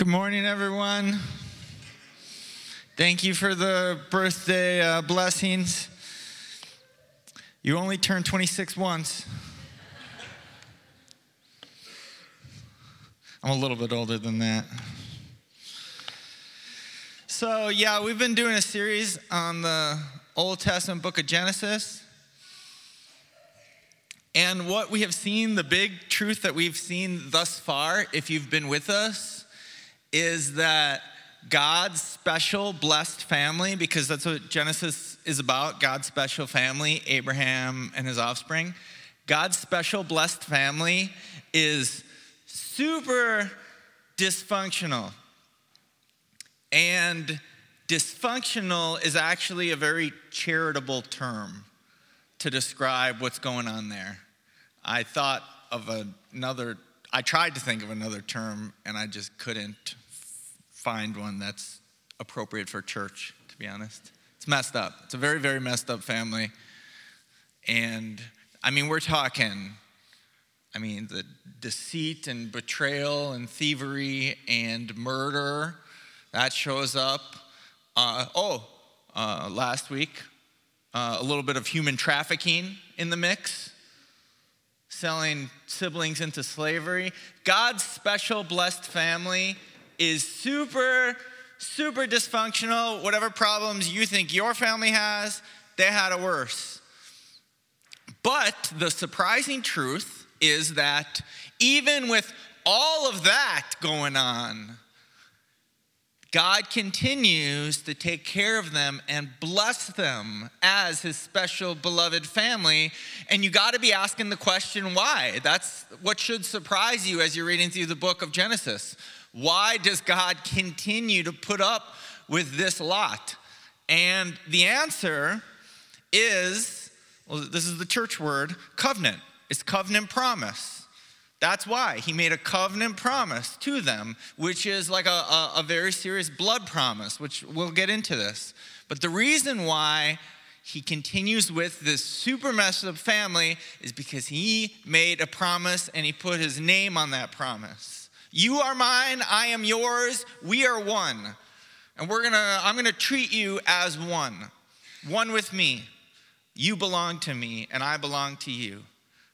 Good morning, everyone. Thank you for the birthday uh, blessings. You only turned 26 once. I'm a little bit older than that. So, yeah, we've been doing a series on the Old Testament book of Genesis. And what we have seen, the big truth that we've seen thus far, if you've been with us, is that God's special blessed family, because that's what Genesis is about God's special family, Abraham and his offspring. God's special blessed family is super dysfunctional. And dysfunctional is actually a very charitable term to describe what's going on there. I thought of another, I tried to think of another term, and I just couldn't find one that's appropriate for church, to be honest. It's messed up. It's a very, very messed up family. And I mean, we're talking, I mean, the deceit and betrayal and thievery and murder that shows up. Uh, oh, uh, last week, uh, a little bit of human trafficking in the mix, selling siblings into slavery. God's special blessed family is super, super dysfunctional. Whatever problems you think your family has, they had it worse. But the surprising truth is that even with all of that going on, God continues to take care of them and bless them as his special beloved family. And you got to be asking the question why. That's what should surprise you as you're reading through the book of Genesis. Why does God continue to put up with this lot? And the answer is well, this is the church word covenant. It's covenant promise. That's why he made a covenant promise to them, which is like a, a, a, very serious blood promise, which we'll get into this. But the reason why he continues with this super messed up family is because he made a promise and he put his name on that promise. You are mine, I am yours, we are one. And we're gonna, I'm gonna treat you as one, one with me. You belong to me, and I belong to you.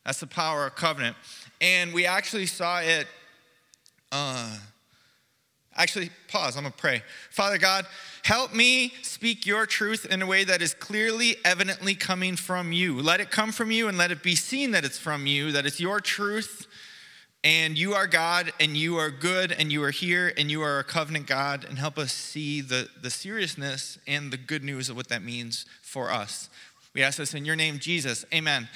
That's the power of covenant. And we actually saw it. Uh, actually, pause. I'm to pray. Father God, help me speak your truth in a way that is clearly, evidently coming from you. Let it come from you and let it be seen that it's from you, that it's your truth. And you are God, and you are good, and you are here, and you are a covenant God, and help us see the, the seriousness and the good news of what that means for us. We ask this in your name, Jesus. Amen.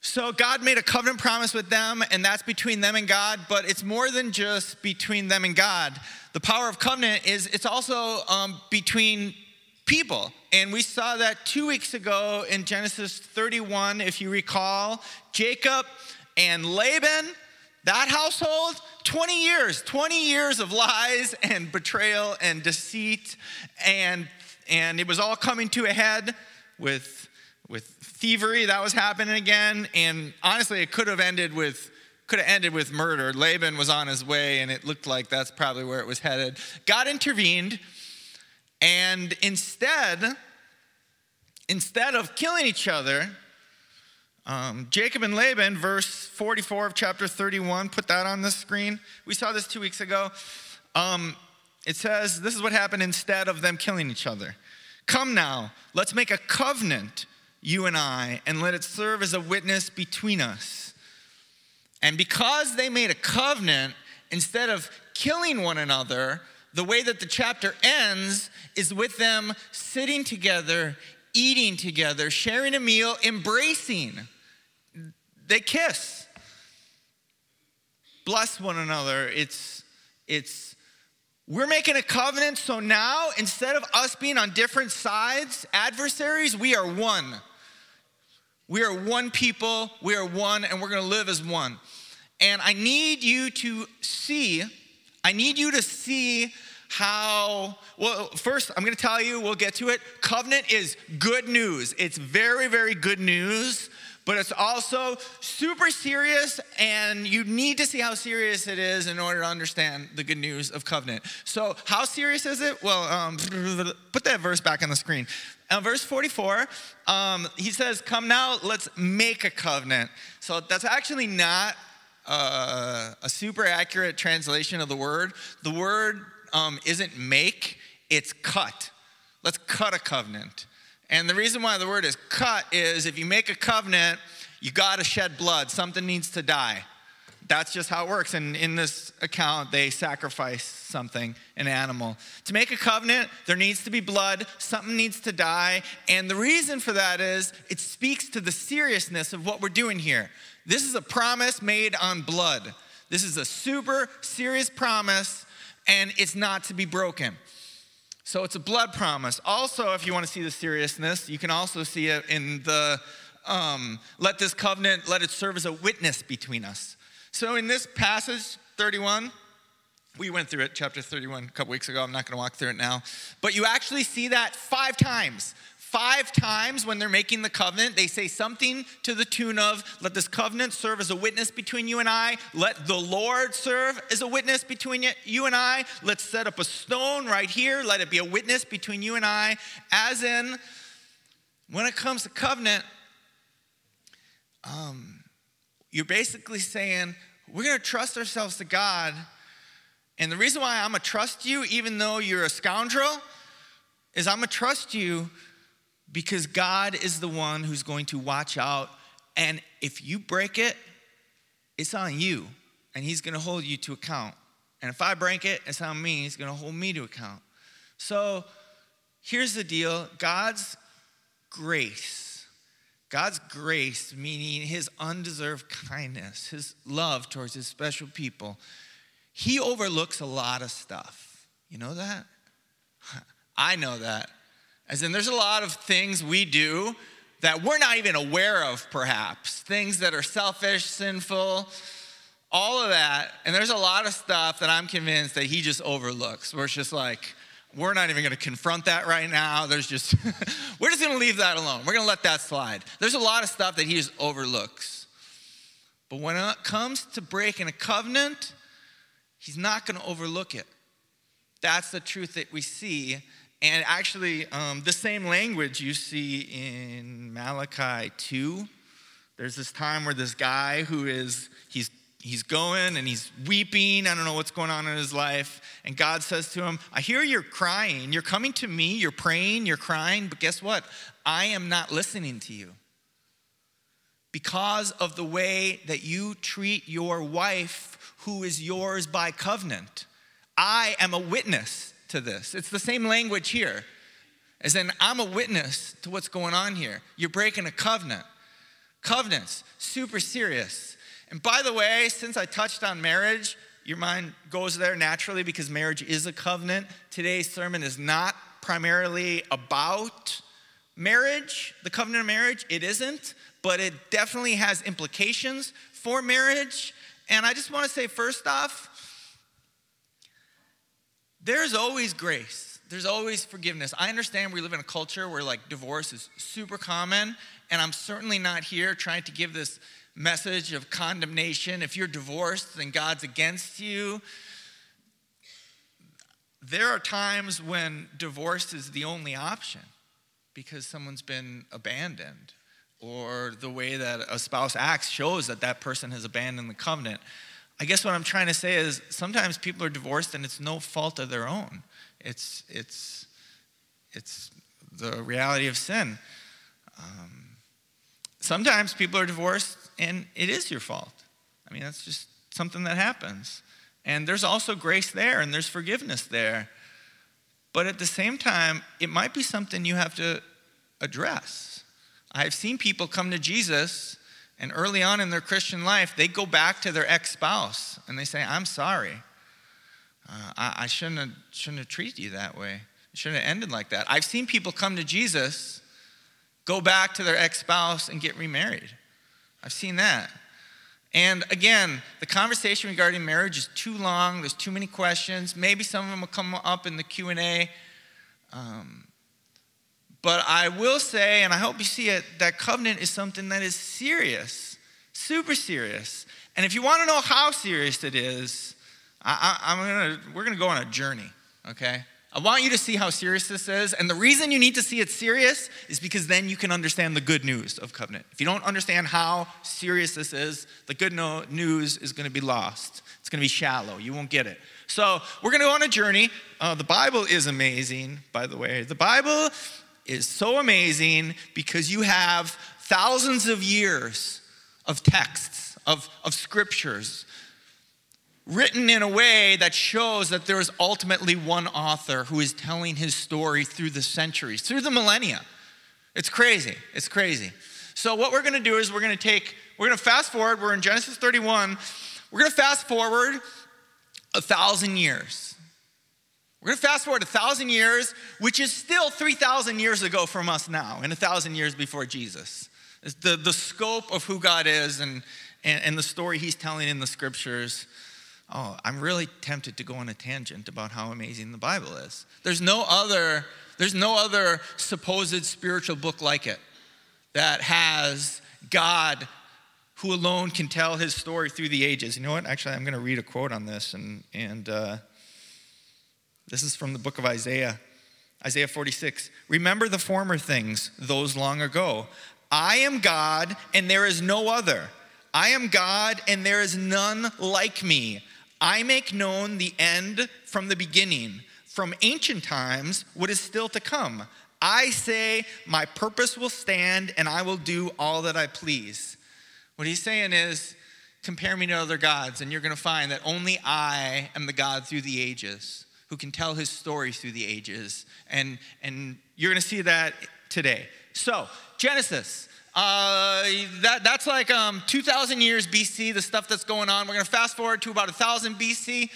So God made a covenant promise with them, and that's between them and God, but it's more than just between them and God. The power of covenant is it's also um, between people. And we saw that two weeks ago in Genesis 31, if you recall, Jacob and Laban, that household, 20 years, 20 years of lies and betrayal and deceit, and, and it was all coming to a head with with thievery. That was happening again. And honestly it could have ended with could have ended with murder. Laban was on his way and it looked like that's probably where it was headed. God intervened and instead instead of killing each other um, jacob and laban verse 44 of chapter 31 put that on the screen we saw this two weeks ago um, it says this is what happened instead of them killing each other come now let's make a covenant you and I, and let it serve as a witness between us. And because they made a covenant, instead of killing one another, the way that the chapter ends is with them sitting together, eating together, sharing a meal, embracing. They kiss. Bless one another. It's, it's, we're making a covenant, so now instead of us being on different sides, adversaries, we are one. We are one people, we are one, and we're gonna live as one. And I need you to see, I need you to see how, well, first, I'm gonna tell you, we'll get to it. Covenant is good news. It's very, very good news, but it's also super serious, and you need to see how serious it is in order to understand the good news of covenant. So, how serious is it? Well, um, put that verse back on the screen. Uh, verse 44, um, he says, Come now, let's make a covenant. So, that's actually not uh, a super accurate translation of the word. The word um, isn't make, it's cut. Let's cut a covenant. And the reason why the word is cut is if you make a covenant, you got to shed blood. Something needs to die. That's just how it works. And in this account, they sacrifice something, an animal. To make a covenant, there needs to be blood, something needs to die. And the reason for that is it speaks to the seriousness of what we're doing here. This is a promise made on blood. This is a super serious promise, and it's not to be broken. So it's a blood promise. Also, if you want to see the seriousness, you can also see it in the um, let this covenant, let it serve as a witness between us. So in this passage, 31, we went through it, chapter 31, a couple weeks ago. I'm not going to walk through it now. But you actually see that five times five times when they're making the covenant, they say something to the tune of, Let this covenant serve as a witness between you and I. Let the Lord serve as a witness between you and I. Let's set up a stone right here. Let it be a witness between you and I. As in, when it comes to covenant, um, you're basically saying, We're going to trust ourselves to God. And the reason why I'm going to trust you, even though you're a scoundrel, is I'm going to trust you because God is the one who's going to watch out. And if you break it, it's on you, and He's going to hold you to account. And if I break it, it's on me, He's going to hold me to account. So here's the deal God's grace, God's grace, meaning His undeserved kindness, His love towards His special people, He overlooks a lot of stuff. You know that? I know that. As in, there's a lot of things we do that we're not even aware of, perhaps. Things that are selfish, sinful, all of that. And there's a lot of stuff that I'm convinced that he just overlooks, where it's just like, we're not even to confront that right now. There's just, we're just to leave that alone. We're to let that slide. There's a lot of stuff that he just overlooks. But when it comes to breaking a covenant, he's not to overlook it. That's the truth that we see and actually, um, the same language you see in Malachi 2. There's this time where this guy who is, he's, he's going and he's weeping. I don't know what's going on in his life. And God says to him, I hear you're crying. You're coming to me, you're praying, you're crying, but guess what? I am not listening to you. Because of the way that you treat your wife, who is yours by covenant. I am a witness to this. It's the same language here. As in, I'm a witness to what's going on here. You're breaking a covenant. Covenants, super serious. And by the way, since I touched on marriage, your mind goes there naturally because marriage is a covenant. Today's sermon is not primarily about marriage, the covenant of marriage. It isn't, but it definitely has implications for marriage. And I just want to say, first off, there's always grace. There's always forgiveness. I understand we live in a culture where like divorce is super common, and I'm certainly not here trying to give this message of condemnation. If you're divorced, then God's against you. There are times when divorce is the only option because someone's been abandoned or the way that a spouse acts shows that that person has abandoned the covenant. I guess what I'm trying to say is sometimes people are divorced and it's no fault of their own. It's, it's, it's the reality of sin. Um, sometimes people are divorced and it is your fault. I mean, that's just something that happens. And there's also grace there and there's forgiveness there. But at the same time, it might be something you have to address. I've seen people come to Jesus and early on in their Christian life, they go back to their ex spouse and they say, I'm sorry. Uh, I, I, shouldn't, have, shouldn't have treated you that way. It shouldn't have ended like that. I've seen people come to Jesus, go back to their ex spouse, and get remarried. I've seen that. And again, the conversation regarding marriage is too long. There's too many questions. Maybe some of them will come up in the Q and A. Um, But I will say, and I hope you see it, that covenant is something that is serious, super serious. And if you want to know how serious it is, I, I'm gonna, we're going to go on a journey, okay? I want you to see how serious this is. And the reason you need to see it serious is because then you can understand the good news of covenant. If you don't understand how serious this is, the good no- news is going to be lost. It's going to be shallow. You won't get it. So, we're going to go on a journey. Uh, the Bible is amazing, by the way. The Bible is so amazing because you have thousands of years of texts, of, of scriptures, written in a way that shows that there is ultimately one author who is telling his story through the centuries, through the millennia. It's crazy. It's crazy. So, what we're going to do is we're going to take, we're going to fast forward. We're in Genesis 31. We're going to fast forward a thousand years. We're going to fast forward a thousand years, which is still 3,000 years ago from us now, and a thousand years before Jesus. It's the, the scope of who God is and, and, and the story he's telling in the scriptures oh, I'm really tempted to go on a tangent about how amazing the Bible is. There's no other, there's no other supposed spiritual book like it that has God who alone can tell his story through the ages. You know what? Actually, I'm going to read a quote on this, and, and uh, this is from the book of Isaiah. Isaiah 46. Remember the former things, those long ago. I am God, and there is no other. I am God, and there is none like me. I make known the end from the beginning, from ancient times, what is still to come. I say, My purpose will stand, and I will do all that I please. What he's saying is, Compare me to other gods, and you're going to find that only I am the God through the ages who can tell his story through the ages. And, and you're going to see that today. So, Genesis. Uh, that, that's like um, 2,000 years BC, the stuff that's going on. We're going to fast forward to about 1,000 BC.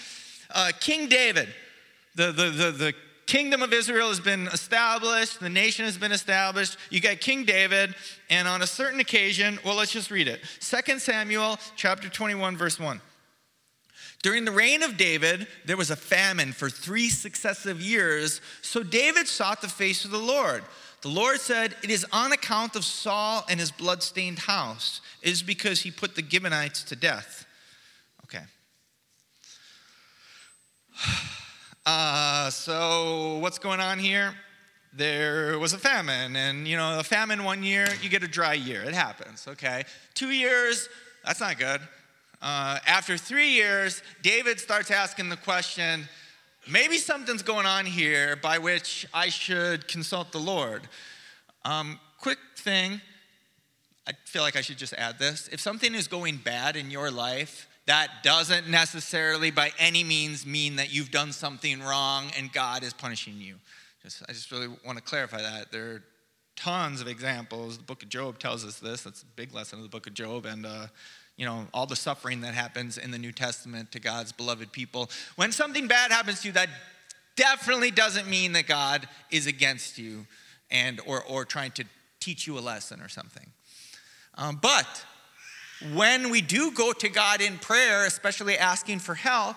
Uh, King David, the, the, the, the kingdom of Israel has been established, the nation has been established. You got King David, and on a certain occasion, well, let's just read it. 2 Samuel chapter 21, verse 1. During the reign of David, there was a famine for three successive years, so David sought the face of the Lord. The Lord said, It is on account of Saul and his blood-stained house. It is because he put the Gibeonites to death. Okay. Uh, so, what's going on here? There was a famine, and you know, a famine one year, you get a dry year. It happens, okay? Two years, that's not good. Uh, after three years, David starts asking the question maybe something's going on here by which I should consult the Lord. Um, quick thing, I feel like I should just add this. If something is going bad in your life, that doesn't necessarily by any means mean that you've done something wrong and God is punishing you. Just, I just really want to clarify that. There are tons of examples. The book of Job tells us this. That's a big lesson of the book of Job. And uh, you know, all the suffering that happens in the New Testament to God's beloved people. When something bad happens to you, that definitely doesn't mean that God is against you and or, or trying to teach you a lesson or something. Um, but when we do go to God in prayer, especially asking for help,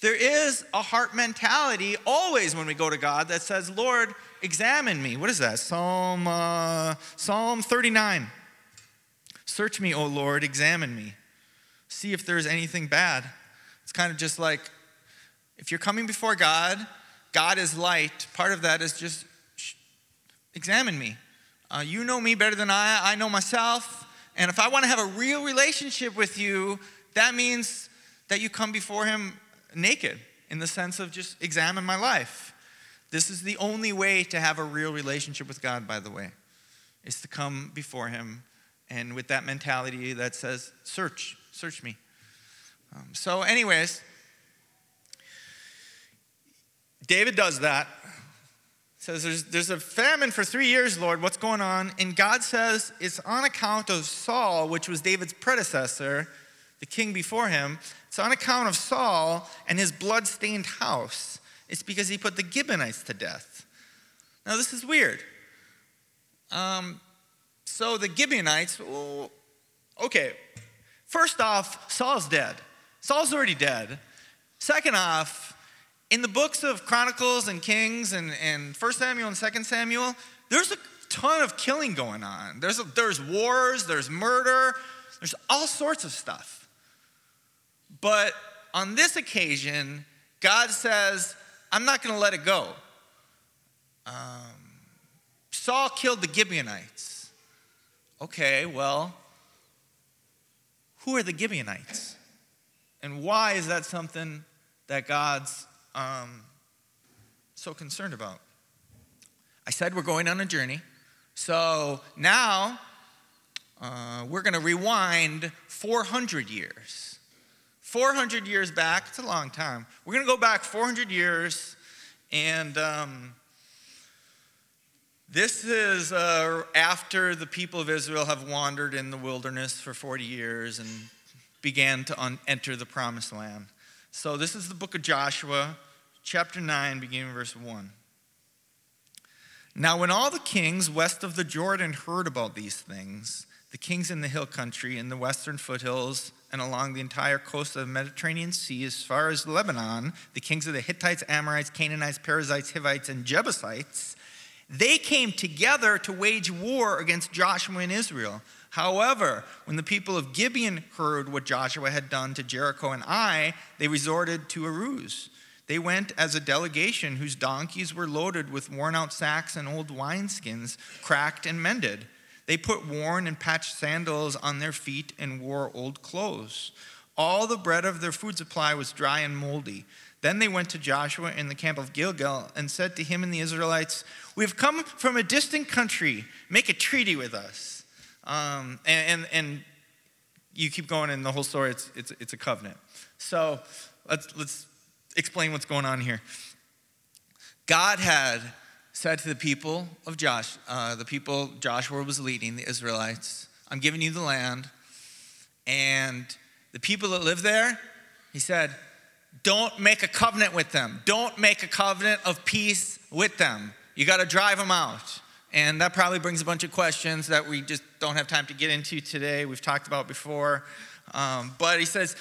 there is a heart mentality always when we go to God that says, Lord, examine me. What is that? Psalm, uh, Psalm 39. Search me, O Lord, examine me. See if there's anything bad. It's kind of just like if you're coming before God, God is light. Part of that is just examine me. Uh, you know me better than I, I know myself. And if I want to have a real relationship with you, that means that you come before Him naked in the sense of just examine my life. This is the only way to have a real relationship with God, by the way, is to come before Him and with that mentality that says, search, search me. Um, so, anyways, David does that. Says, there's, there's a famine for three years, Lord. What's going on? And God says, it's on account of Saul, which was David's predecessor, the king before him. It's on account of Saul and his blood stained house. It's because he put the Gibeonites to death. Now, this is weird. Um, so the Gibeonites, well, okay, first off, Saul's dead. Saul's already dead. Second off, in the books of Chronicles and Kings and, and 1 Samuel and 2 Samuel, there's a ton of killing going on. There's, a, there's wars, there's murder, there's all sorts of stuff. But on this occasion, God says, I'm not going to let it go. Um, Saul killed the Gibeonites. Okay, well, who are the Gibeonites? And why is that something that God's um, so concerned about? I said we're going on a journey. So now uh, we're going to rewind 400 years. 400 years back, it's a long time. We're going to go back 400 years, and um, this is uh, after the people of Israel have wandered in the wilderness for 40 years and began to un- enter the promised land. So, this is the book of Joshua, chapter 9, beginning verse 1. Now, when all the kings west of the Jordan heard about these things, the kings in the hill country, in the western foothills, and along the entire coast of the Mediterranean Sea, as far as Lebanon, the kings of the Hittites, Amorites, Canaanites, Perizzites, Hivites, and Jebusites, they came together to wage war against Joshua and Israel. However, when the people of Gibeon heard what Joshua had done to Jericho and Ai, they resorted to a ruse. They went as a delegation whose donkeys were loaded with worn out sacks and old wineskins, cracked and mended. They put worn and patched sandals on their feet and wore old clothes. All the bread of their food supply was dry and moldy. Then they went to Joshua in the camp of Gilgal and said to him and the Israelites, We have come from a distant country. Make a treaty with us. Um, and, and, and, you keep going in the whole story, it's, it's, it's a covenant. So let's, let's explain what's going on here. God had said to the people of Josh, uh, the people Joshua was leading, the Israelites, I'm giving you the land. And the people that live there, he said, don't make a covenant with them. Don't make a covenant of peace with them. You got to drive them out. And that probably brings a bunch of questions that we just don't have time to get into today. We've talked about before. Um, but he says,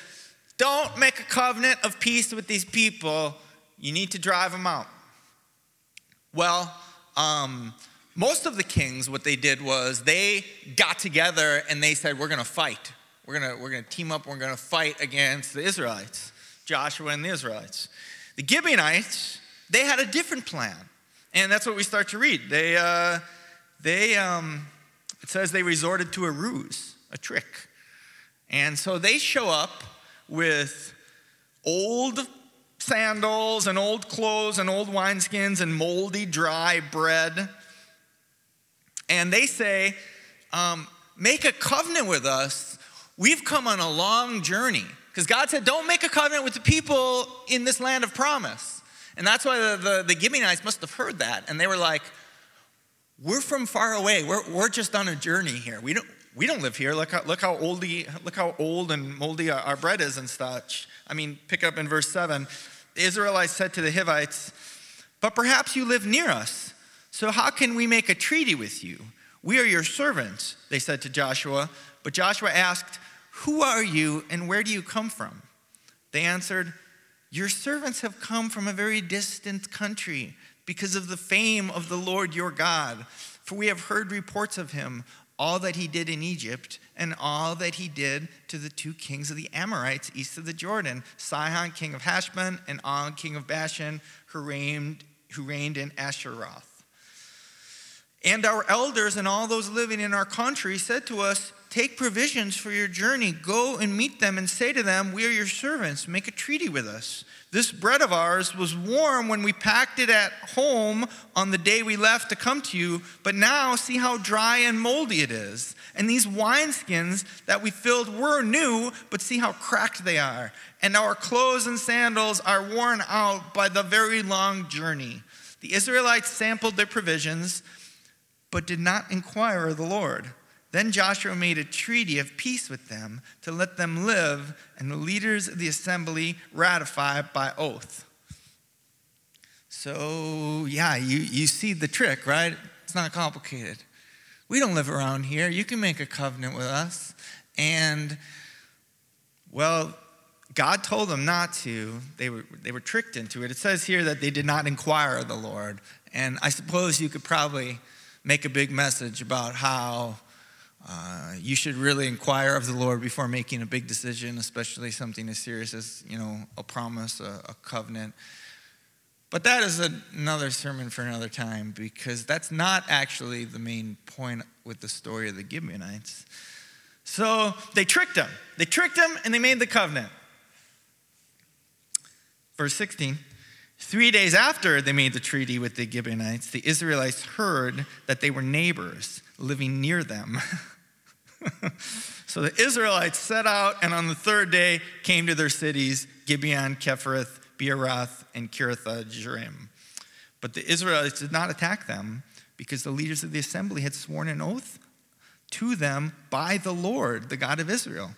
don't make a covenant of peace with these people. You need to drive them out. Well, um, most of the kings, what they did was they got together and they said, We're going to fight. We're going we're going to team up. We're going to fight against the Israelites, Joshua and the Israelites. The Gibeonites, they had a different plan. And that's what we start to read. They, uh, they um, it says they resorted to a ruse, a trick. And so they show up with old sandals and old clothes and old wineskins and moldy, dry bread. And they say, um, Make a covenant with us. We've come on a long journey. Because God said, Don't make a covenant with the people in this land of promise. And that's why the, the, the Gibeonites must have heard that. And they were like, We're from far away. We're, we're just on a journey here. We don't, we don't live here. Look how, look how, oldie, look how old and moldy our, our bread is and such. I mean, pick up in verse 7. The Israelites said to the Hivites, But perhaps you live near us. So how can we make a treaty with you? We are your servants, they said to Joshua. But Joshua asked, Who are you and where do you come from? They answered, Your servants have come from a very distant country because of the fame of the Lord your God. For we have heard reports of him all that he did in Egypt, and all that he did to the two kings of the Amorites east of the Jordan Sihon, king of Heshbon, and Og, king of Bashan, who reigned, who reigned in Ashtaroth. And our elders and all those living in our country said to us, Take provisions for your journey, go and meet them, and say to them, We are your servants, make a treaty with us this bread of ours was warm when we packed it at home on the day we left to come to you, but now see how dry and moldy it is. And these wineskins that we filled were new, but see how cracked they are. And our clothes and sandals are worn out by the very long journey. The Israelites sampled their provisions, but did not inquire of the Lord. Then Joshua made a treaty of peace with them to let them live, and the leaders of the assembly ratified by oath. So, yeah, you, you see the trick, right? It's not complicated. We don't live around here. You can make a covenant with us. And, well, God told them not to. They were, they were tricked into it. It says here that they did not inquire of the Lord. And I suppose you could probably make a big message about how uh, you should really inquire of the Lord before making a big decision, especially something as serious as, you know, a promise, a, a covenant. But that is another sermon for another time because that's not actually the main point with the story of the Gibeonites. So they tricked him. They tricked him and they made the covenant. Verse 16 Three days after they made the treaty with the Gibeonites, the Israelites heard that they were neighbors living near them. so the Israelites set out and on the third day came to their cities Gibeon, Kephirah, Beeroth, and Kiriath Jearim. But the Israelites did not attack them because the leaders of the assembly had sworn an oath to them by the Lord, the God of Israel.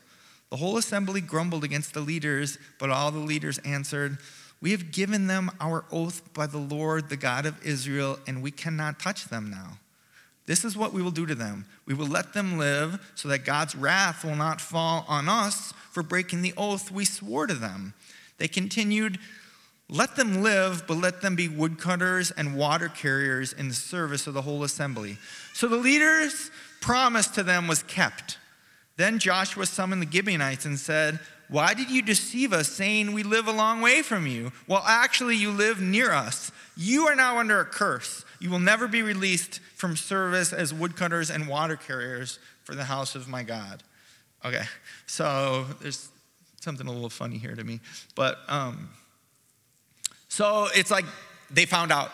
The whole assembly grumbled against the leaders, but all the leaders answered, We have given them our oath by the Lord, the God of Israel, and we cannot touch them now. This is what we will do to them. We will let them live so that God's wrath will not fall on us for breaking the oath we swore to them. They continued, Let them live, but let them be woodcutters and water carriers in the service of the whole assembly. So the leaders' promise to them was kept. Then Joshua summoned the Gibeonites and said, Why did you deceive us, saying we live a long way from you? Well, actually, you live near us. You are now under a curse. You will never be released from service as woodcutters and water carriers for the house of my God. Okay, so there's something a little funny here to me. But um, so it's like they found out.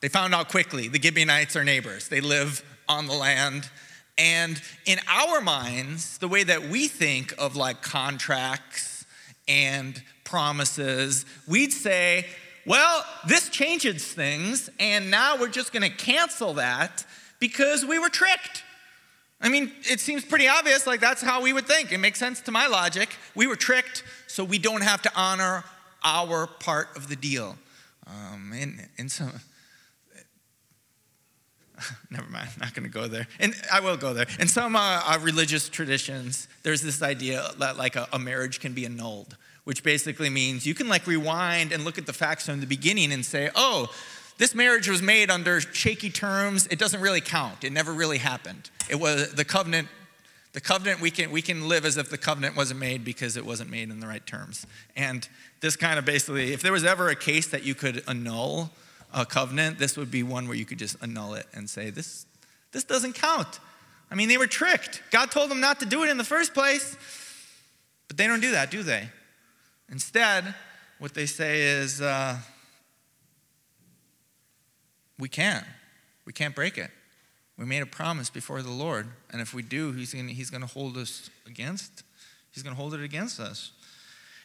They found out quickly. The Gibeonites are neighbors, they live on the land. And in our minds, the way that we think of like contracts and promises, we'd say, well, this changes things, and now we're just gonna cancel that because we were tricked. I mean, it seems pretty obvious, like that's how we would think. It makes sense to my logic. We were tricked, so we don't have to honor our part of the deal. Um, and, and so, never mind, not going to go there. And I will go there. In some uh, uh, religious traditions, there's this idea that like a, a marriage can be annulled, which basically means you can like rewind and look at the facts from the beginning and say, oh, this marriage was made under shaky terms. It doesn't really count. It never really happened. It was the covenant. The covenant, we can, we can live as if the covenant wasn't made because it wasn't made in the right terms. And this kind of basically, if there was ever a case that you could annul a covenant, this would be one where you could just annul it and say, this, this doesn't count. I mean, they were tricked. God told them not to do it in the first place. But they don't do that, do they? Instead, what they say is, uh, we can't. We can't break it. We made a promise before the Lord, and if we do, He's going he's to hold us against. He's going to hold it against us.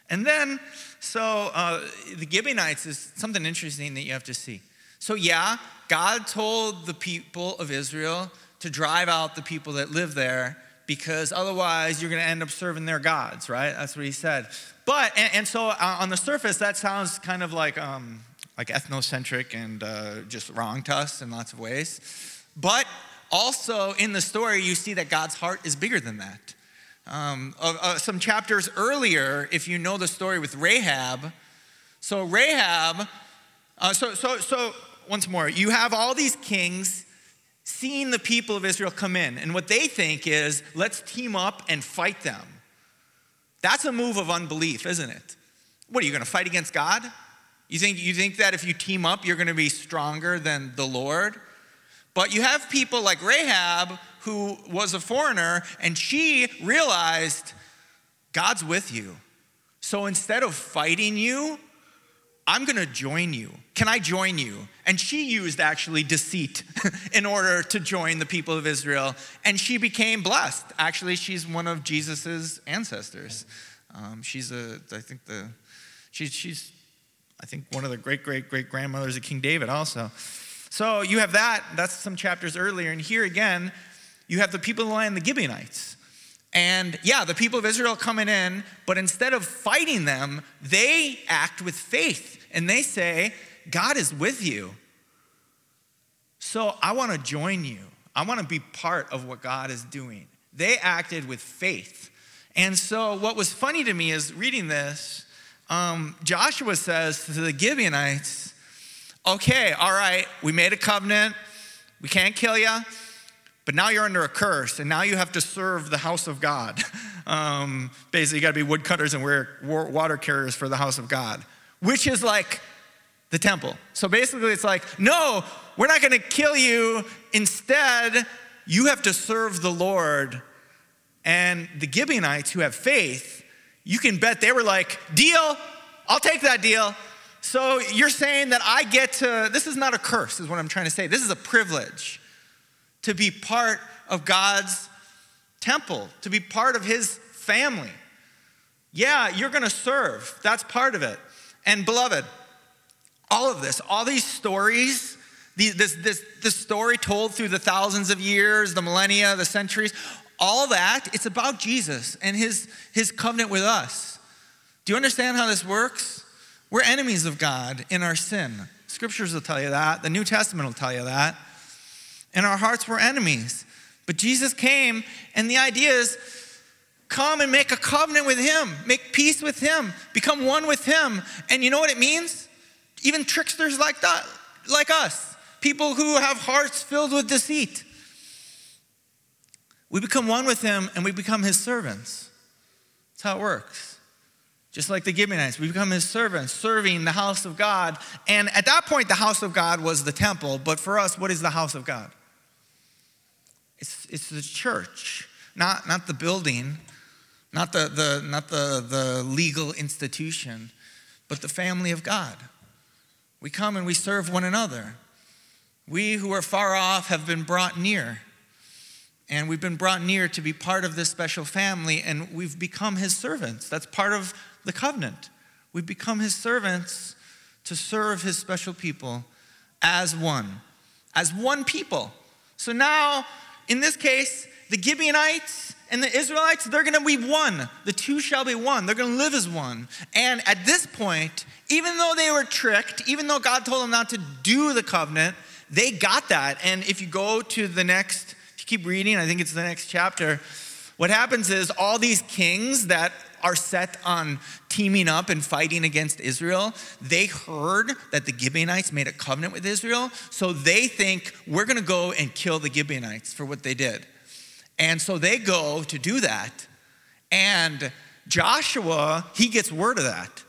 And then, so uh, the Gibeonites is something interesting that you have to see. So, yeah, God told the people of Israel to drive out the people that live there because otherwise you're going to end up serving their gods, right? That's what he said. But, and, and so uh, on the surface, that sounds kind of like, um, like ethnocentric and uh, just wrong to us in lots of ways. But also in the story, you see that God's heart is bigger than that. Um, uh, uh, some chapters earlier, if you know the story with Rahab, so Rahab, uh, so, so, so once more, you have all these kings seeing the people of Israel come in, and what they think is, let's team up and fight them. That's a move of unbelief, isn't it? What are you going to fight against God? You think, you think that if you team up, you're going to be stronger than the Lord? But you have people like Rahab, who was a foreigner, and she realized God's with you. So instead of fighting you, I'm gonna join you. Can I join you? And she used actually deceit in order to join the people of Israel, and she became blessed. Actually, she's one of Jesus's ancestors. Um, she's a, I think the, she's, she's, I think one of the great great great grandmothers of King David also. So you have that. That's some chapters earlier, and here again, you have the people of the land, the Gibeonites. And yeah, the people of Israel coming in, but instead of fighting them, they act with faith and they say, God is with you. So I want to join you. I want to be part of what God is doing. They acted with faith. And so what was funny to me is reading this, um, Joshua says to the Gibeonites, okay, all right, we made a covenant. We can't kill you, but now you're under a curse, and now you have to serve the house of God. Um, basically, you got to be woodcutters and wear water carriers for the house of God, which is like the temple. So basically, it's like, no, we're not going to kill you. Instead, you have to serve the Lord. And the Gibeonites who have faith, you can bet they were like, deal, I'll take that deal. So you're saying that I get to, this is not a curse, is what I'm trying to say. This is a privilege to be part of God's temple, to be part of his family. Yeah, you're gonna serve. That's part of it. And beloved, all of this, all these stories, this, this, this story told through the thousands of years, the millennia, the centuries, all that, it's about Jesus and his, his covenant with us. Do you understand how this works? We're enemies of God in our sin. Scriptures will tell you that. The New Testament will tell you that. In our hearts, we're enemies. But Jesus came, and the idea is come and make a covenant with Him, make peace with Him, become one with Him. And you know what it means? Even tricksters like that, like us, people who have hearts filled with deceit. We become one with Him and we become His servants. That's how it works. Just like the Gibeonites, we become his servants, serving the house of God. And at that point, the house of God was the temple. But for us, what is the house of God? It's, it's the church, not, not the building, not, the, the, not the, the legal institution, but the family of God. We come and we serve one another. We who are far off have been brought near. And we've been brought near to be part of this special family, and we've become his servants. That's part of the covenant. We've become his servants to serve his special people as one, as one people. So now, in this case, the Gibeonites and the Israelites, they're gonna be one. The two shall be one. They're gonna live as one. And at this point, even though they were tricked, even though God told them not to do the covenant, they got that. And if you go to the next, if you keep reading, I think it's the next chapter, what happens is all these kings that are set on teaming up and fighting against Israel, they heard that the Gibeonites made a covenant with Israel. So they think, we're going to go and kill the Gibeonites for what they did. And so they go to do that. And Joshua, he gets word of that.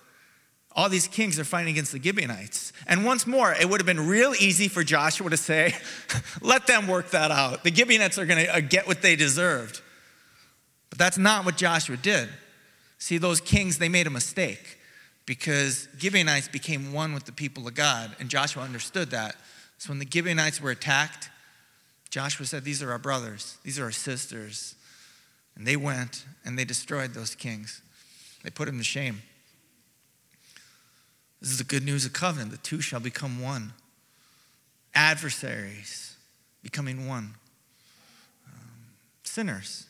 All these kings are fighting against the Gibeonites. And once more, it would have been real easy for Joshua to say, let them work that out. The Gibeonites are going to uh, get what they deserved. But that's not what Joshua did. See, those kings, they made a mistake because Gibeonites became one with the people of God, and Joshua understood that. So when the Gibeonites were attacked, Joshua said, These are our brothers, these are our sisters. And they went and they destroyed those kings. They put them to shame. This is the good news of covenant. The two shall become one. Adversaries becoming one. Um, sinners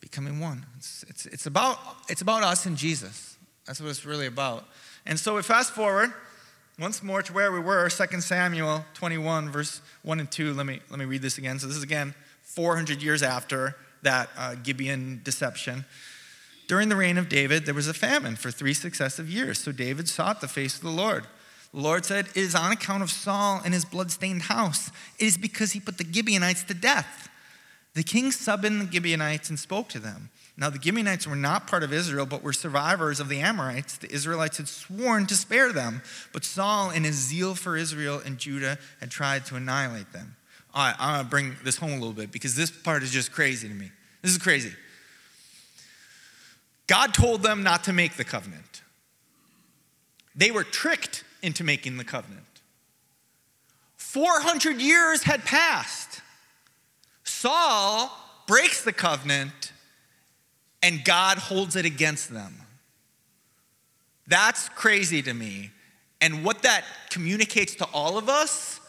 becoming one. It's, it's, it's, about, it's about us and Jesus. That's what it's really about. And so we fast forward once more to where we were, 2 Samuel 21, verse 1 and 2. Let me, let me read this again. So this is again 400 years after that uh, Gibeon deception. During the reign of David, there was a famine for three successive years. So David sought the face of the Lord. The Lord said, It is on account of Saul and his bloodstained house. It is because he put the Gibeonites to death. The king summoned the Gibeonites and spoke to them. Now, the Gibeonites were not part of Israel, but were survivors of the Amorites. The Israelites had sworn to spare them, but Saul, in his zeal for Israel and Judah, had tried to annihilate them. All right, I'm gonna bring this home a little bit because this part is just crazy to me. This is crazy. God told them not to make the covenant, they were tricked into making the covenant. 400 years had passed. Saul breaks the covenant and God holds it against them. That's crazy to me. And what that communicates to all of us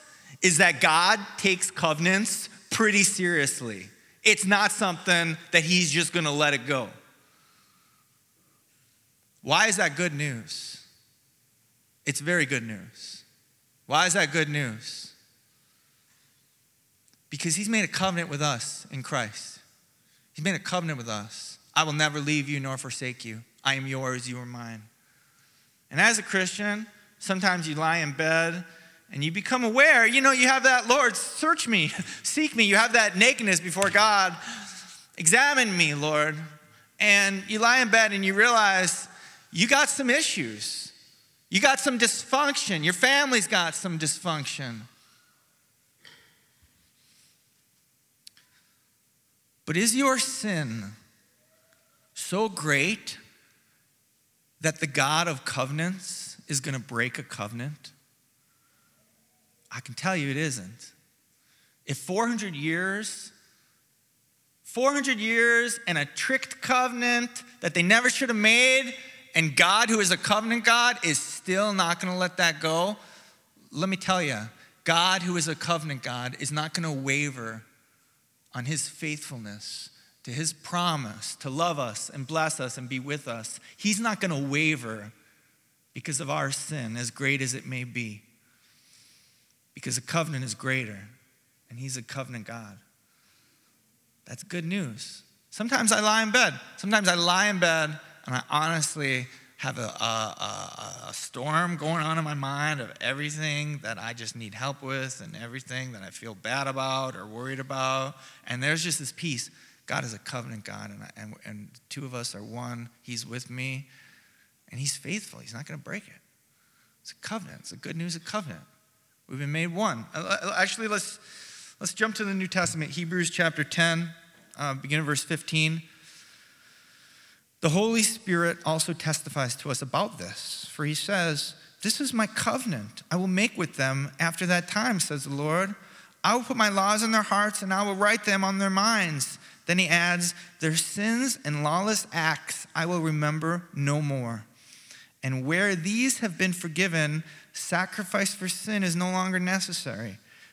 is that God takes covenants pretty seriously. It's not something that he's just going to let it go. Why is that good news? It's very good news. Why is that good news? Because he's made a covenant with us in Christ. He's made a covenant with us. I will never leave you nor forsake you. I am yours, you are mine. And as a Christian, sometimes you lie in bed and you become aware, you know, you have that, Lord, search me, seek me. You have that nakedness before God. Examine me, Lord. And you lie in bed and you realize you got some issues. You got some dysfunction. Your family's got some dysfunction. But is your sin so great that the God of covenants is going to break a covenant? I can tell you it isn't. If 400 years, 400 years and a tricked covenant that they never should have made, and God, who is a covenant God, is still not going to let that go, let me tell you, God, who is a covenant God, is not going to waver on his faithfulness to his promise to love us and bless us and be with us. He's not going to waver because of our sin, as great as it may be because the covenant is greater and he's a covenant God. That's good news. Sometimes I lie in bed. Sometimes I lie in bed and I honestly have a, a, a, storm going on in my mind of everything that I just need help with and everything that I feel bad about or worried about. And there's just this peace. God is a covenant God, and, I, and, and two of us are one. He's with me, and He's faithful. He's not going to break it. It's a covenant. It's a good news of covenant. We've been made one. Uh, uh, actually, let's, let's jump to the New Testament, Hebrews chapter 10, uh, beginning verse 15. The Holy Spirit also testifies to us about this, for he says, This is my covenant I will make with them after that time, says the Lord. I will put my laws in their hearts and I will write them on their minds. Then he adds, Their sins and lawless acts I will remember no more. And where these have been forgiven, sacrifice for sin is no longer necessary.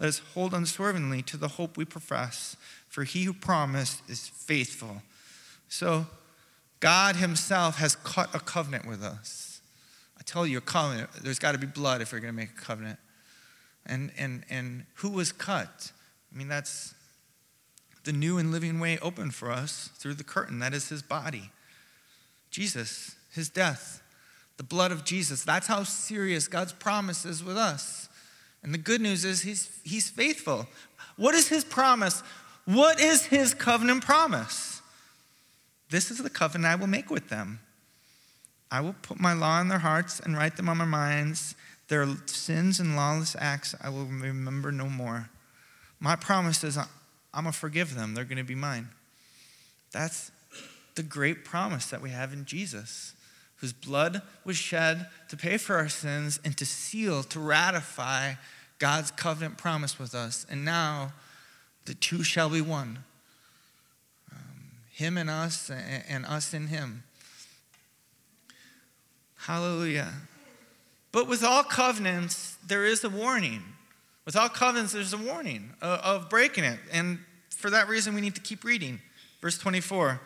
Let us hold unswervingly to the hope we profess, for he who promised is faithful. So, God Himself has cut a covenant with us. I tell you, a covenant, there's got to be blood if you're going to make a covenant. And, and, and who was cut? I mean, that's the new and living way open for us through the curtain. That is His body. Jesus, His death, the blood of Jesus. That's how serious God's promise is with us. And the good news is he's, he's faithful. What is his promise? What is his covenant promise? This is the covenant I will make with them. I will put my law in their hearts and write them on their minds. Their sins and lawless acts I will remember no more. My promise is I'm going to forgive them. They're going to be mine. That's the great promise that we have in Jesus whose blood was shed to pay for our sins and to seal, to ratify God's covenant promise with us. And now the two shall be one um, Him and us, and, us in Him. Hallelujah. But with all covenants, there is a warning. With all covenants, there's a warning of, of breaking it. And for that reason, we need to keep reading. Verse 24.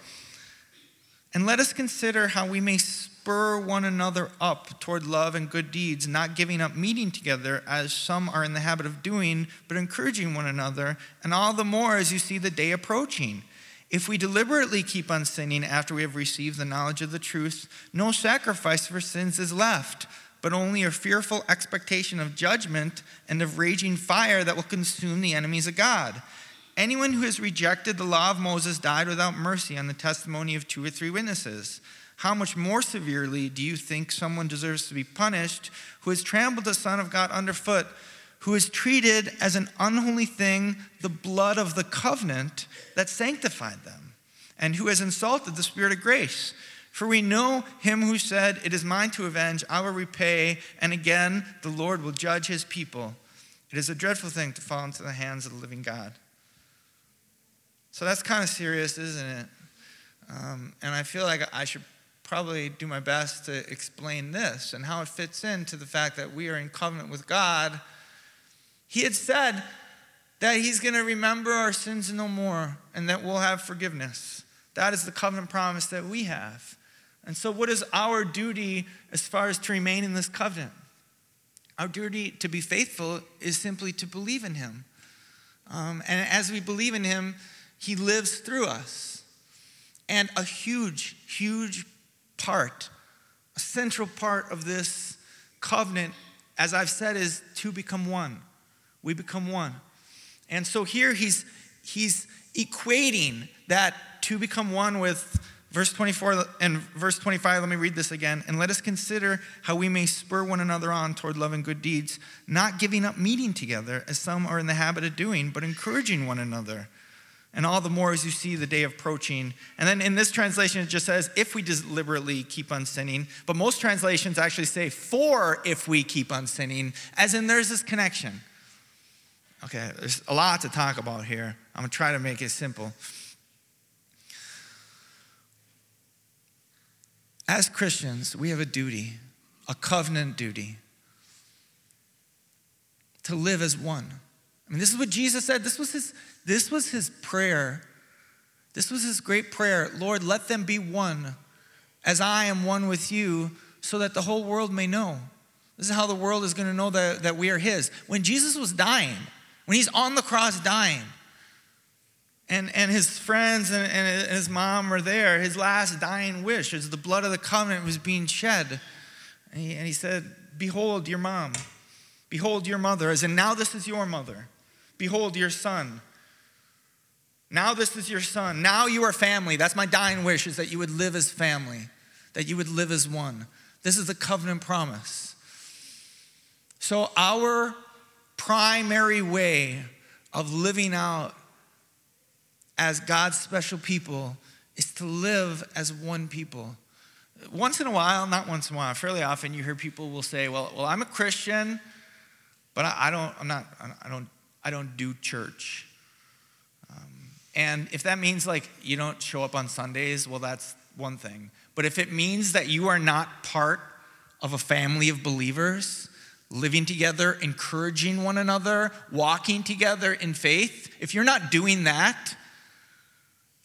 And let us consider how we may spur one another up toward love and good deeds, not giving up meeting together as some are in the habit of doing, but encouraging one another, and all the more as you see the day approaching. If we deliberately keep on sinning after we have received the knowledge of the truth, no sacrifice for sins is left, but only a fearful expectation of judgment and of raging fire that will consume the enemies of God. Anyone who has rejected the law of Moses died without mercy on the testimony of two or three witnesses how much more severely do you think someone deserves to be punished who has trampled the Son of God underfoot, who has treated as an unholy thing the blood of the covenant that sanctified them, and who has insulted the Spirit of grace? For we know him who said, It is mine to avenge, I will repay, and again the Lord will judge his people. It is a dreadful thing to fall into the hands of the living God. So that's kind of serious, isn't it? Um, and I feel like I should probably do my best to explain this and how it fits into the fact that we are in covenant with God. He had said, that he's going to remember our sins no more and that we'll have forgiveness. That is the covenant promise that we have. And so, what is our duty as far as to remain in this covenant? Our duty to be faithful is simply to believe in him. Um, and as we believe in him, he lives through us. And a huge, huge part, a central part of this covenant, as I've said, is to become one. We become one. And so here he's, he's equating that to become one with verse 24 and verse 25. Let me read this again. And let us consider how we may spur one another on toward love and good deeds, not giving up meeting together as some are in the habit of doing, but encouraging one another. And all the more as you see the day approaching. And then in this translation, it just says, if we deliberately keep on sinning. But most translations actually say, for if we keep on sinning, as in there's this connection. Okay, there's a lot to talk about here. I'm to try to make it simple. As Christians, we have a duty, a covenant duty, to live as one. I mean, this is what Jesus said. This was his, this was his prayer. This was his great prayer Lord, let them be one as I am one with you, so that the whole world may know. This is how the world is going to know that, that we are his. When Jesus was dying, when he's on the cross dying, and, and his friends and, and his mom were there, his last dying wish as the blood of the covenant was being shed. And he, and he said, Behold your mom. Behold your mother. As in, now this is your mother. Behold your son. Now this is your son. Now you are family. That's my dying wish, is that you would live as family, that you would live as one. This is the covenant promise. So, our primary way of living out as God's special people is to live as one people. Once in a while, not once in a while, fairly often you hear people will say, Well, well I'm a Christian, but I, I don't, I'm not, I don't, I don't do church. And if that means like you don't show up on Sundays, well, that's one thing. But if it means that you are not part of a family of believers, living together, encouraging one another, walking together in faith, if you're not doing that,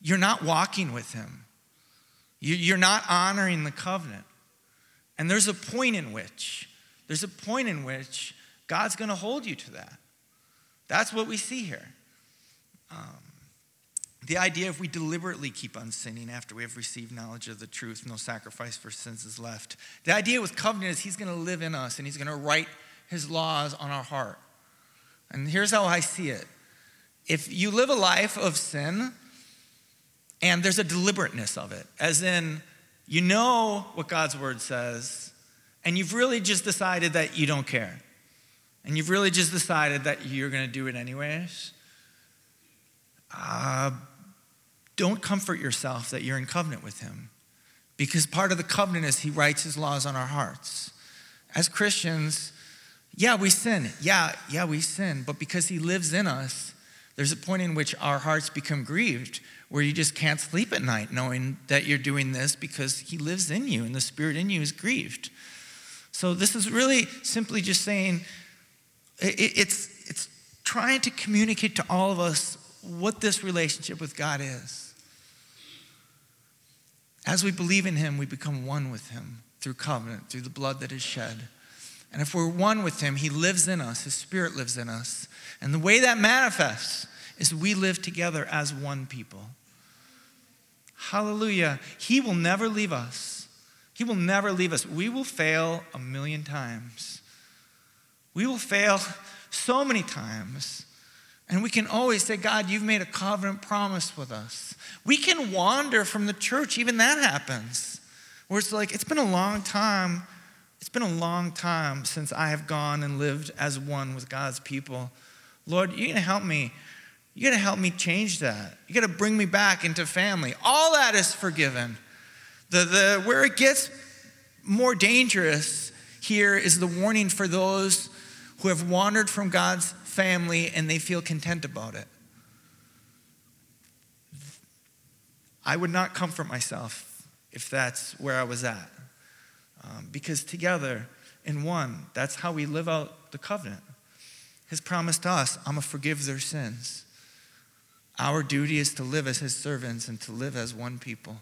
you're not walking with Him. You're not honoring the covenant. And there's a point in which, there's a point in which God's going to hold you to that. That's what we see here. Um, the idea if we deliberately keep on sinning after we have received knowledge of the truth, no sacrifice for sins is left. The idea with covenant is he's going to live in us and he's going to write his laws on our heart. And here's how I see it if you live a life of sin, and there's a deliberateness of it, as in, you know what God's word says, and you've really just decided that you don't care. And you've really just decided that you're going to do it anyways. Uh, don't comfort yourself that you're in covenant with Him. Because part of the covenant is He writes His laws on our hearts. As Christians, yeah, we sin. Yeah, yeah, we sin. But because He lives in us, there's a point in which our hearts become grieved where you just can't sleep at night knowing that you're doing this because He lives in you and the Spirit in you is grieved. So, this is really simply just saying it's, it's trying to communicate to all of us what this relationship with God is. As we believe in Him, we become one with Him through covenant, through the blood that is shed. And if we're one with Him, He lives in us, His Spirit lives in us. And the way that manifests is we live together as one people. Hallelujah. He will never leave us. He will never leave us. We will fail a million times. We will fail so many times. And we can always say, God, you've made a covenant promise with us. We can wander from the church, even that happens. Where it's like, it's been a long time. It's been a long time since I have gone and lived as one with God's people. Lord, you're to help me You're gonna help me change that. You're gonna bring me back into family. All that is forgiven. The, the, where it gets more dangerous here is the warning for those who have wandered from God's family and they feel content about it. I would not comfort myself if that's where I was at. Um, because together, in one, that's how we live out the covenant. has promised us, I'm going to forgive their sins. Our duty is to live as his servants and to live as one people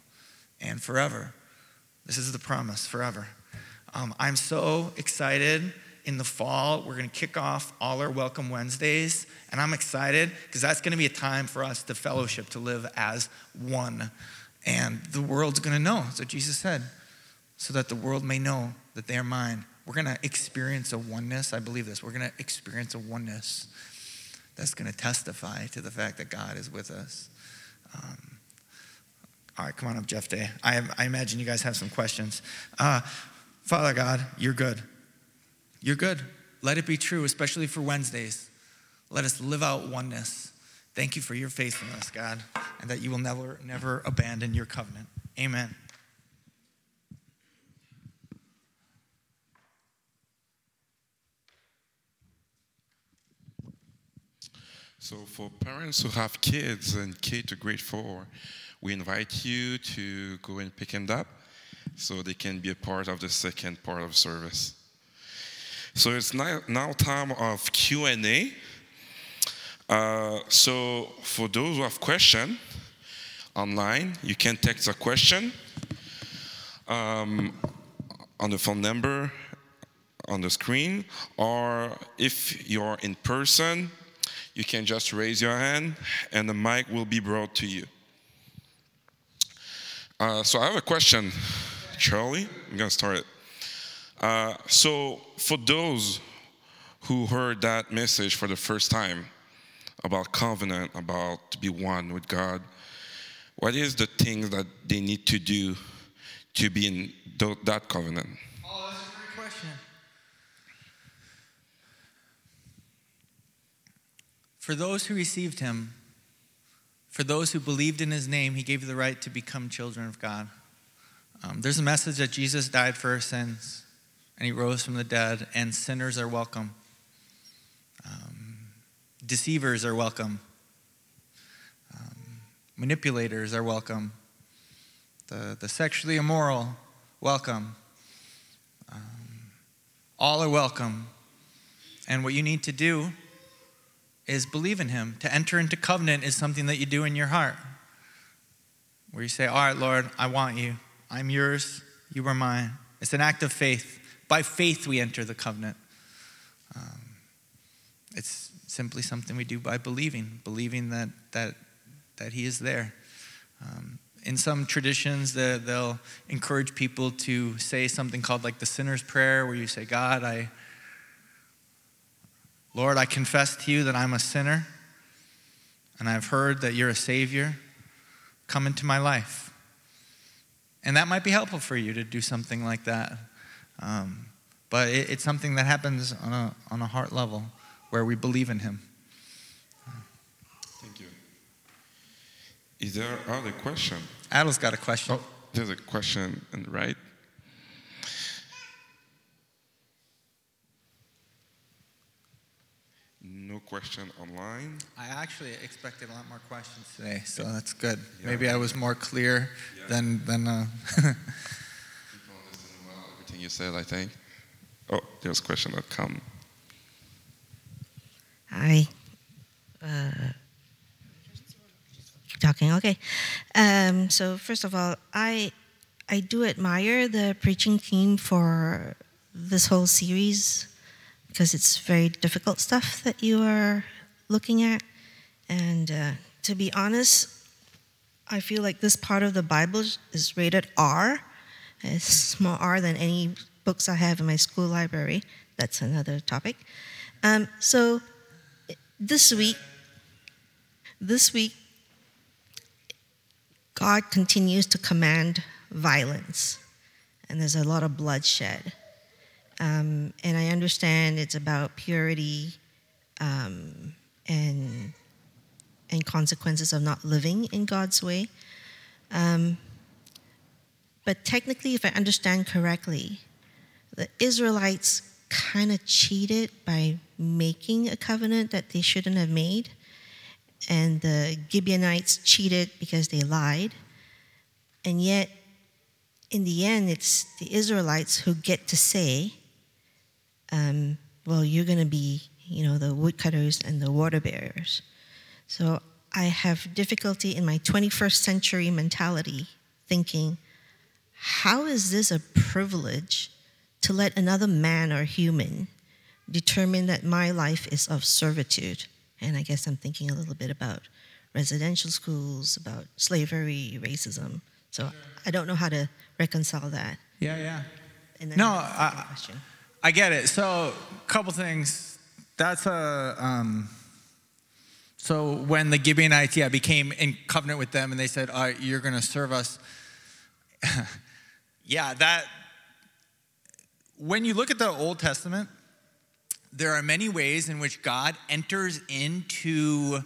and forever. This is the promise forever. Um, I'm so excited in the fall. We're going to kick off all our Welcome Wednesdays, and I'm excited because that's going to be a time for us to fellowship, to live as one. And the world's going to know. So Jesus said, so that the world may know that they are mine. We're going to experience a oneness. I believe this. We're going to experience a oneness that's going to testify to the fact that God is with us. Um, all right, come on up, Jeff Day. I, I imagine you guys have some questions. Uh, Father God, you're good. You're good. Let it be true, especially for Wednesdays. Let us live out oneness. Thank you for your faithfulness, God, and that you will never, never abandon your covenant. Amen. So, for parents who have kids in K to grade four, we invite you to go and pick them up so they can be a part of the second part of service. So it's now, now time of Q&A. Uh, so for those who have question online, you can text a question um, on the phone number on the screen, or if you're in person, you can just raise your hand and the mic will be brought to you. Uh, so I have a question, Charlie. I'm going to start it. Uh, so, for those who heard that message for the first time about covenant, about to be one with God, what is the things that they need to do to be in th- that covenant? Oh. For those who received him, for those who believed in his name, he gave the right to become children of God. Um, there's a message that Jesus died for our sins and he rose from the dead, and sinners are welcome. Um, deceivers are welcome. Um, manipulators are welcome. The, the sexually immoral, welcome. Um, all are welcome. And what you need to do is believe in him. To enter into covenant is something that you do in your heart, where you say, All right, Lord, I want you. I'm yours. You are mine. It's an act of faith. By faith, we enter the covenant. Um, it's simply something we do by believing, believing that, that, that He is there. Um, in some traditions, the, they'll encourage people to say something called like the sinner's prayer, where you say, God, I, Lord, I confess to you that I'm a sinner, and I've heard that you're a Savior. Come into my life. And that might be helpful for you to do something like that. Um, but it, it's something that happens on a, on a heart level where we believe in Him. Thank you. Is there other question? Adel's got a question. Oh, there's a question on the right. No question online. I actually expected a lot more questions today, so that's good. Yeah. Maybe I was more clear yeah. than than. Uh, People understand everything you said. I think. Oh, there's a question that come. Hi. Uh, talking. Okay. Um, so first of all, I I do admire the preaching team for this whole series because it's very difficult stuff that you are looking at. And uh, to be honest, I feel like this part of the Bible is rated R. It's more R than any books I have in my school library. That's another topic. Um, so this week, this week, God continues to command violence, and there's a lot of bloodshed. Um, and I understand it's about purity um, and and consequences of not living in God's way. Um, but technically, if I understand correctly, the Israelites kind of cheated by making a covenant that they shouldn't have made, and the Gibeonites cheated because they lied. And yet, in the end, it's the Israelites who get to say, um, well, you're going to be you know, the woodcutters and the water bearers. So I have difficulty in my 21st century mentality thinking, how is this a privilege to let another man or human determine that my life is of servitude? And I guess I'm thinking a little bit about residential schools, about slavery, racism. So I don't know how to reconcile that. Yeah, yeah. And then No, I have a second I- question. I get it. So, a couple things. That's a. Um, so when the Gibeonites, yeah, became in covenant with them, and they said, "All right, you're going to serve us." yeah, that. When you look at the Old Testament, there are many ways in which God enters into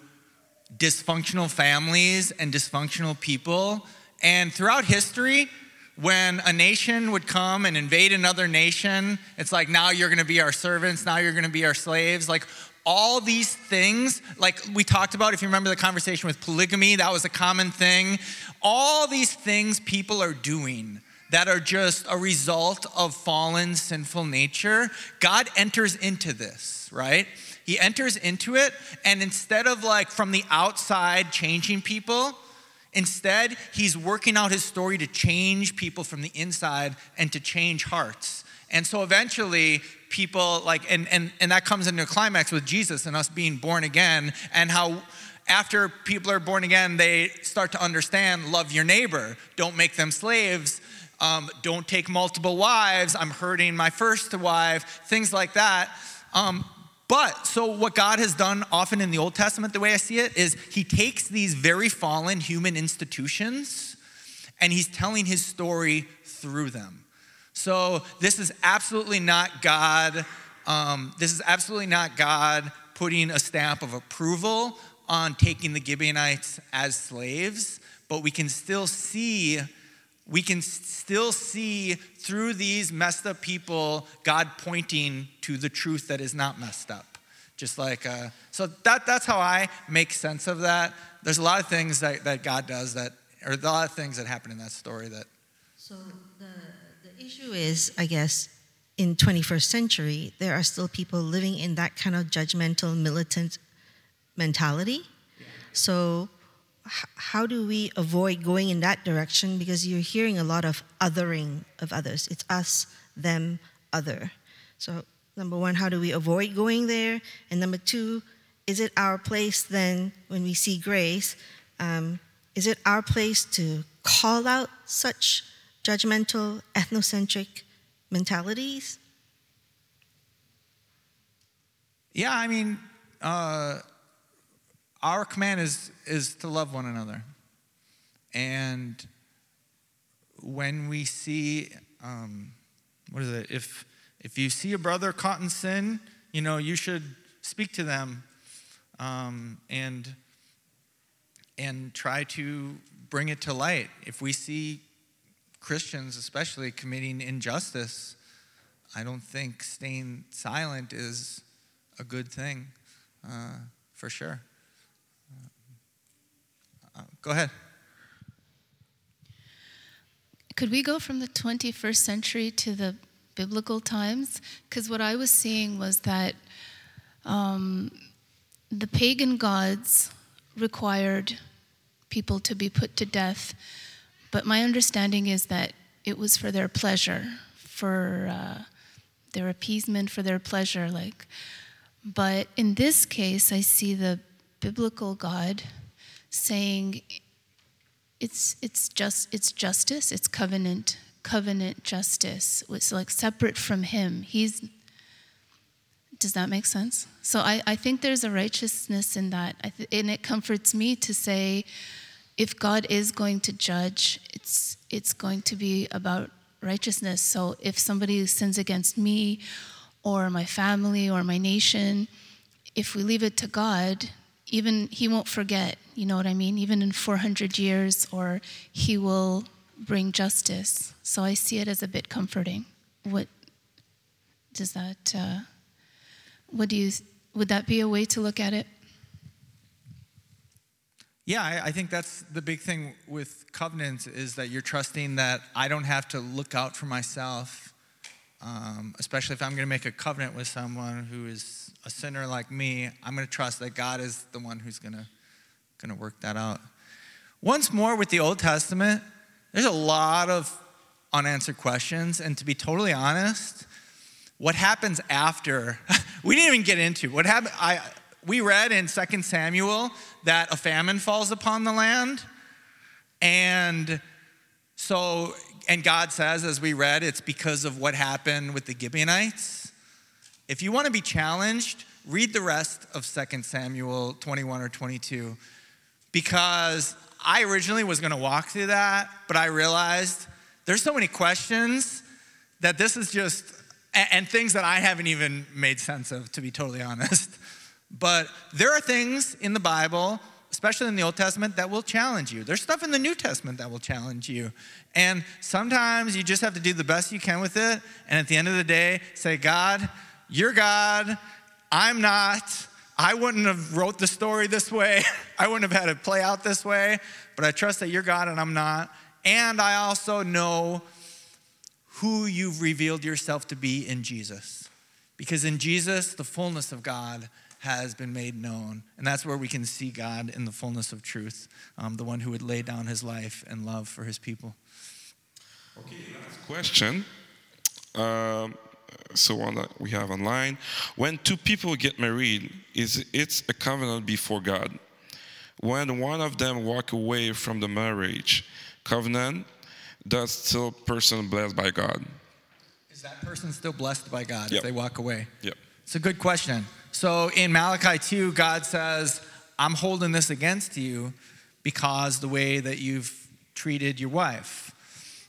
dysfunctional families and dysfunctional people. And throughout history, when a nation would come and invade another nation, it's like, now you're gonna be our servants, now you're gonna be our slaves. Like, all these things, like we talked about, if you remember the conversation with polygamy, that was a common thing. All these things people are doing that are just a result of fallen sinful nature, God enters into this, right? He enters into it, and instead of like from the outside changing people, instead, he's working out his story to change people from the inside and to change hearts. And so eventually, people like, and, and, and that comes into a climax with Jesus and us being born again, and how after people are born again, they start to understand love your neighbor, don't make them slaves, um, don't take multiple wives, I'm hurting my first wife, things like that. Um, but so, what God has done often in the Old Testament, the way I see it, is He takes these very fallen human institutions and He's telling His story through them. So, this is absolutely not God. Um, this is absolutely not God putting a stamp of approval on taking the Gibeonites as slaves, but we can still see we can still see through these messed up people God pointing to the truth that is not messed up. Just like, uh, so that, that's how I make sense of that. There's a lot of things that, that God does that, or a lot of things that happen in that story that, So the, the issue is, I guess, in 21st century, there are still people living in that kind of judgmental, militant mentality. So h- how do we avoid going in that direction? Because you're hearing a lot of othering of others. It's us, them, other. So number one, how do we avoid going there? And number two, is it our place then when we see grace? Um, is it our place to call out such judgmental, ethnocentric mentalities? yeah, I mean, uh, our command is, is to love one another. And when we see, um, what is it? If, if you see a brother caught in sin, you know, you should speak to them um, and, and try to bring it to light. If we see Christians, especially, committing injustice, I don't think staying silent is a good thing, uh, for sure. Go ahead. Could we go from the 21st century to the biblical times? Because what I was seeing was that um, the pagan gods required people to be put to death, but my understanding is that it was for their pleasure, for uh, their appeasement, for their pleasure. Like, but in this case, I see the biblical God saying it's it's just it's justice it's covenant covenant justice it's like separate from him. He's does that make sense? So i, I think there's a righteousness in that. Th- and it comforts me to say if god is going to judge it's it's going to be about righteousness. So if somebody sins against me or my family or my nation if we leave it to god even he won't forget you know what i mean? Even in 400 years or he will bring justice. So i see it as a bit comforting. What does that uh, what do you would that be a way to look at it? Yeah, I, I think that's the big thing with covenants is that you're trusting that I don't have to look out for myself. Um, especially if I'm going to make a covenant with someone who is a sinner like me, I'm going to trust that God is the one who's going to going to work that out. Once more, with the Old Testament, there's a lot of unanswered questions, and to be totally honest, what happens after? we didn't even get into what happened. I we read in 2 Samuel that a famine falls upon the land, and so and God says, as we read, it's because of what happened with the Gibeonites. If you want to be challenged, read the rest of 2 Samuel 21 or 22 because I originally was going to walk through that, but I realized there's so many questions that this is just, and things that I haven't even made sense of, to be totally honest. But there are things in the Bible, especially in the Old Testament, that will challenge you. There's stuff in the New Testament that will challenge you. And sometimes you just have to do the best you can with it. And at the end of the day, say, God, you're God, I'm not. I wouldn't have wrote the story this way. I wouldn't have had it play out this way, but I trust that you're God and I'm not. And I also know who you've revealed yourself to be in Jesus. Because in Jesus, the fullness of God has been made known. And that's where we can see God in the fullness of truth, um, the one who would lay down his life and love for his people. Okay, last question. Um, so one that we have online. When two people get married, is it's a covenant before God. When one of them walk away from the marriage covenant, does still person blessed by God? Is that person still blessed by God Yep. if they walk away? Yep. It's a good question. So in Malachi 2, God says, I'm holding this against you because the way that you've treated your wife.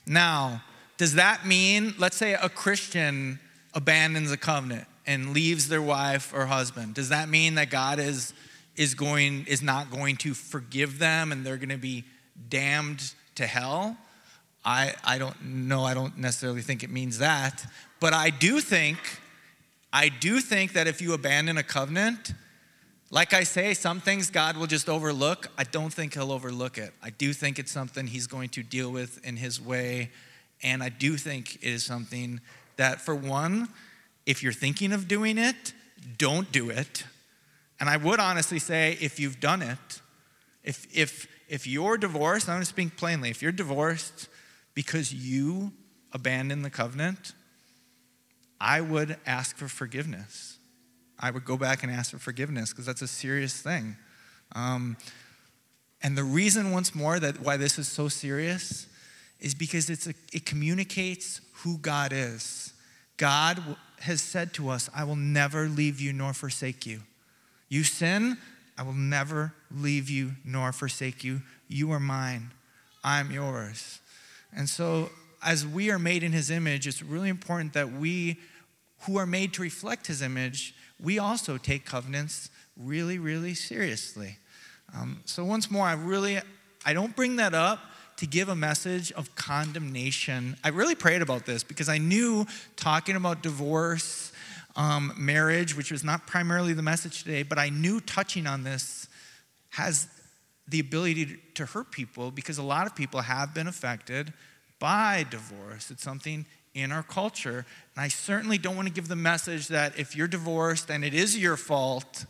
Now, does that mean, let's say a Christian abandons a covenant and leaves their wife or husband? Does that mean that God is, is, going, is not going to forgive them and they're going to be damned to hell? I, I don't know. I don't necessarily think it means that. But I do think I do think that if you abandon a covenant, like I say, some things God will just overlook. I don't think He'll overlook it. I do think it's something He's going to deal with in His way. And I do think it is something that, for one, if you're thinking of doing it, don't do it. And I would honestly say, if you've done it, if, if, if you're divorced, I'm to speak plainly, if you're divorced because you abandoned the covenant, I would ask for forgiveness. I would go back and ask for forgiveness because that's a serious thing. Um, and the reason, once more, that why this is so serious is because it's a, it communicates who God is. God has said to us, I will never leave you nor forsake you. You sin, I will never leave you nor forsake you. You are mine, I'm yours. And so, as we are made in his image, it's really important that we, who are made to reflect his image, we also take covenants really, really seriously. Um, so, once more, I really, I don't bring that up to give a message of condemnation. I really prayed about this because I knew talking about divorce, um, marriage, which was not primarily the message today, but I knew touching on this has the ability to, to hurt people because a lot of people have been affected by divorce. It's something in our culture. And I certainly don't want to give the message that if you're divorced and it is your fault,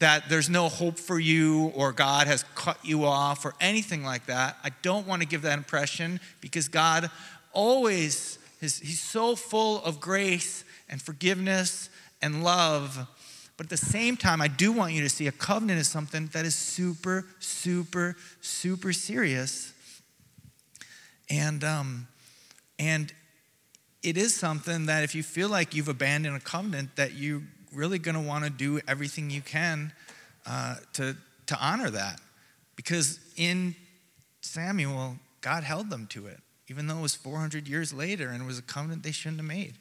that there's no hope for you or God has cut you off or anything like that. I don't want to give that impression because God always is he's so full of grace and forgiveness and love. But at the same time, I do want you to see a covenant is something that is super, super, super serious. And um, and it is something that if you feel like you've abandoned a covenant, that you're really going to want to do everything you can uh, to, to honor that. Because in Samuel, God held them to it, even though it was 400 years later and it was a covenant they shouldn't have made.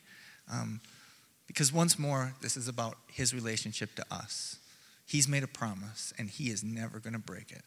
Um, because once more, this is about his relationship to us. He's made a promise, and he is never going to break it.